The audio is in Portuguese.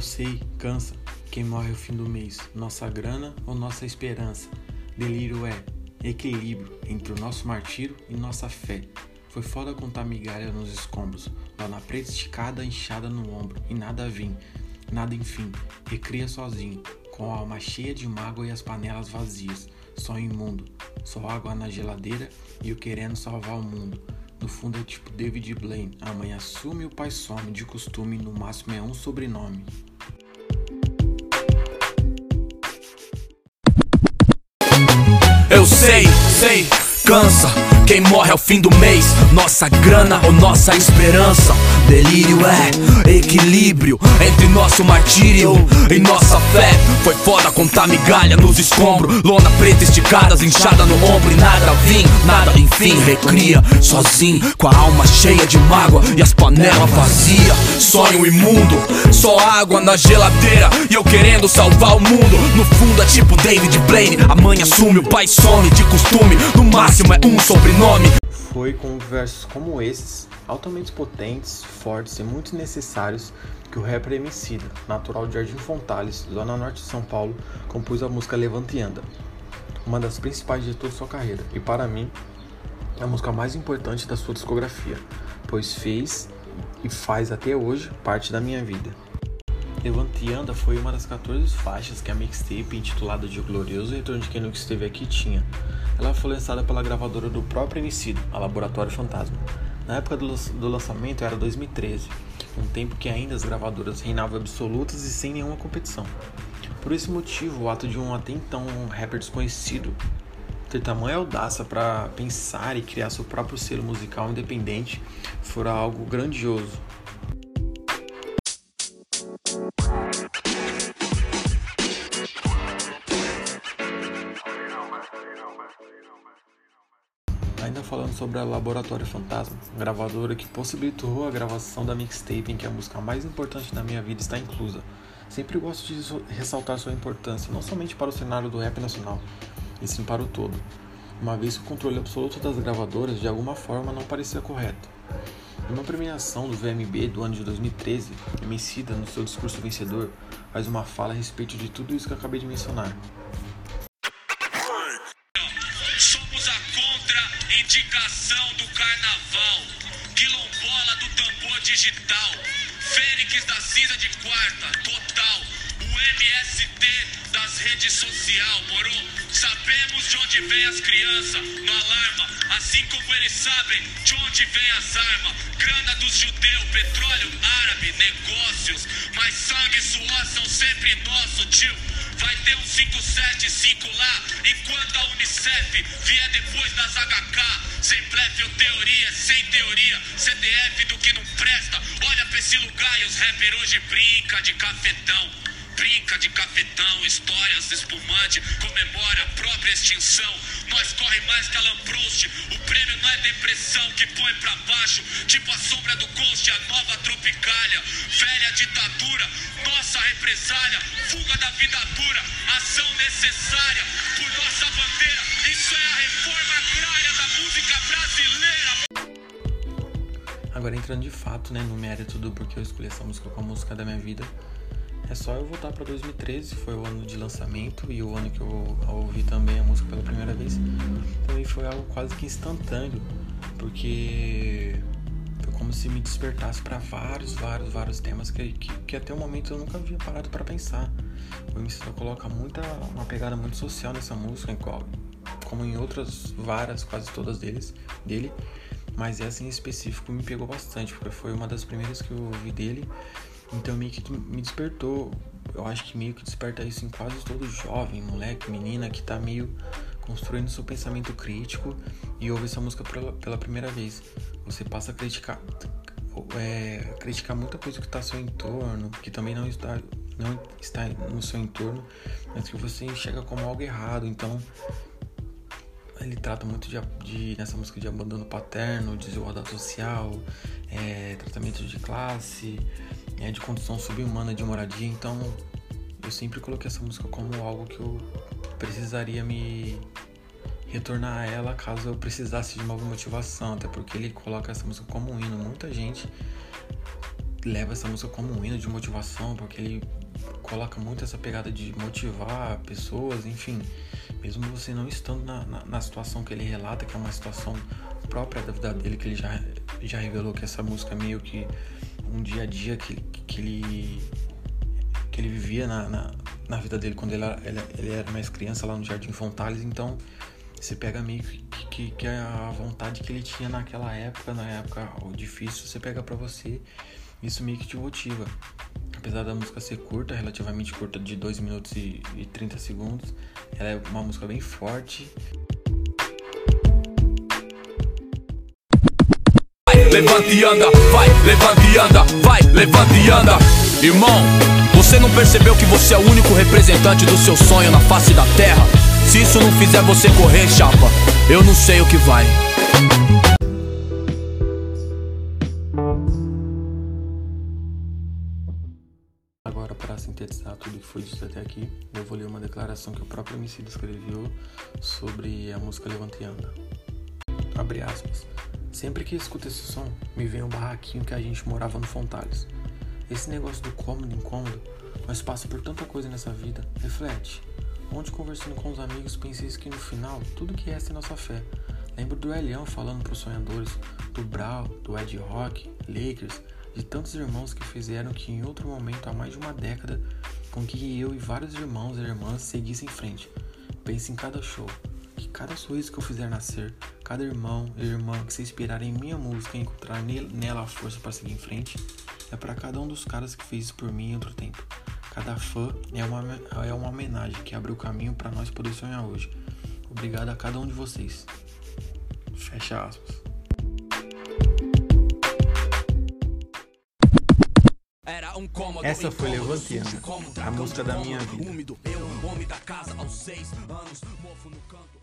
Eu sei, cansa, quem morre é o fim do mês, nossa grana ou nossa esperança. Delírio é equilíbrio entre o nosso martírio e nossa fé. Foi foda contar migalha nos escombros, na preta esticada, inchada no ombro, e nada vim, nada enfim, recria sozinho, com a alma cheia de mágoa e as panelas vazias, só imundo, só água na geladeira e eu querendo salvar o mundo. No fundo é tipo David Blaine, a mãe assume o pai some, de costume no máximo é um sobrenome. Eu sei, sei, cansa. Quem morre ao fim do mês, nossa grana ou nossa esperança. Delírio é equilíbrio entre nosso martírio e nossa fé. Foi foda contar migalha nos escombros, lona preta esticada, inchada no ombro e nada vim, nada enfim. Recria sozinho, com a alma cheia de mágoa e as panelas vazias. Sonho imundo, só água na geladeira e eu querendo salvar o mundo. No fundo é tipo David Blaine, a mãe assume, o pai some de costume. No máximo é um sobrenome. Foi com versos como esses, altamente potentes, fortes e muito necessários, que o rapper Emicida, natural de Jardim Fontales, zona norte de São Paulo, compôs a música Levanta e Anda, uma das principais de toda sua carreira, e para mim, é a música mais importante da sua discografia, pois fez e faz até hoje parte da minha vida. Levanta Anda foi uma das 14 faixas que a mixtape intitulada de Glorioso Retorno de Quem Nunca Esteve Aqui tinha. Ela foi lançada pela gravadora do próprio Emicida, a Laboratório Fantasma. Na época do, lançamento era 2013, um tempo que ainda as gravadoras reinavam absolutas e sem nenhuma competição. Por esse motivo, o ato de um até então rapper desconhecido ter tamanha audácia para pensar e criar seu próprio selo musical independente fora algo grandioso. Sobre a Laboratório Fantasma, gravadora que possibilitou a gravação da mixtape em que a música mais importante da minha vida está inclusa. Sempre gosto de ressaltar sua importância, não somente para o cenário do rap nacional, e sim para o todo, uma vez que o controle absoluto das gravadoras de alguma forma não parecia correto. Numa premiação do VMB do ano de 2013, Emicida, no seu discurso vencedor, faz uma fala a respeito de tudo isso que acabei de mencionar. Indicação do carnaval, quilombola do tambor digital, Fênix da cinza de quarta, total, o MST das redes social, moro? Sabemos de onde vem as crianças, no alarma, assim como eles sabem de onde vem as armas, grana dos judeus, petróleo árabe, negócios, mas sangue e suor são sempre nosso, tio. Vai ter um 575 lá, enquanto a Unicef vier depois das HK. Sem blefe teoria, sem teoria, CDF do que não presta. Olha pra esse lugar e os rappers hoje brinca de cafetão. Brinca de cafetão, histórias espumante, comemora a própria extinção. Nós corre mais que Alan Proust. O prêmio não é depressão que põe pra baixo, tipo a sombra do Ghost, a nova tropicália. Velha ditadura, nossa represália, fuga da vida dura, ação necessária por nossa bandeira. Isso é a reforma agrária da música brasileira. Agora entrando de fato, né, no mérito do porquê eu escolhi essa música como música da minha vida, é só eu voltar para 2013, foi o ano de lançamento e o ano que eu ouvi também a música pela primeira vez. Também foi algo quase que instantâneo, porque foi como se me despertasse para vários, vários, vários temas que, que, que, até o momento eu nunca havia parado para pensar. O MC coloca muita, uma pegada muito social nessa música, em qual, como em outras várias, quase todas deles, dele, mas essa em específico me pegou bastante, porque foi uma das primeiras que eu ouvi dele então meio que me despertou. Eu acho que meio que desperta isso em quase todo jovem, moleque, menina que tá meio construindo seu pensamento crítico e ouve essa música pela, pela primeira vez. Você passa a criticar, é, criticar muita coisa que está ao seu entorno, que também não está, não está no seu entorno, mas que você enxerga como algo errado. Então ele trata muito de, de nessa música de abandono paterno, desigualdade social, é, tratamento de classe, é, de condição subhumana de moradia, então eu sempre coloquei essa música como algo que eu precisaria me retornar a ela caso eu precisasse de uma motivação, até porque ele coloca essa música como um hino. Muita gente leva essa música como um hino de motivação, porque ele coloca muito essa pegada de motivar pessoas, enfim. Mesmo você não estando na, na, na situação que ele relata, que é uma situação própria da vida dele, que ele já, já revelou que essa música é meio que um dia a dia que, que ele que ele vivia na, na, na vida dele quando ele era, ele, ele, era mais criança lá no Jardim Fontales, então você pega meio que, que, que a vontade que ele tinha naquela época, na época difícil, você pega para você, isso meio que te motiva. Apesar da música ser curta, relativamente curta, de 2 minutos e, e 30 segundos, ela é uma música bem forte. levanta e anda, vai, levanta e anda, vai, levanta e anda. Irmão, você não percebeu que você é o único representante do seu sonho na face da terra? Se isso não fizer você correr, chapa, eu não sei o que vai. Para sintetizar tudo que foi dito até aqui, eu vou ler uma declaração que o próprio MC escreveu sobre a música Levanta Anda. Abre aspas. Sempre que escuto esse som, me vem um barraquinho que a gente morava no Fontales. Esse negócio do cômodo incômodo, mas passa por tanta coisa nessa vida. Reflete. Ontem conversando com os amigos pensei que no final tudo que resta é nossa fé. Lembro do Elião falando para os sonhadores, do Brau, do Ed Rock, Lakers, de tantos irmãos que fizeram que em outro momento há mais de uma década com que eu e vários irmãos e irmãs seguissem em frente. Pense em cada show, que cada sorriso que eu fizer nascer, cada irmão e irmã que se inspirar em minha música e encontrar nela a força para seguir em frente, é para cada um dos caras que fez isso por mim em outro tempo. Cada fã é uma, é uma homenagem que abre o caminho para nós poder sonhar hoje. Obrigado a cada um de vocês. Fecha aspas. Essa foi Levantiana, a música da minha vida. Eu, homem da casa, aos seis anos, mofo no canto.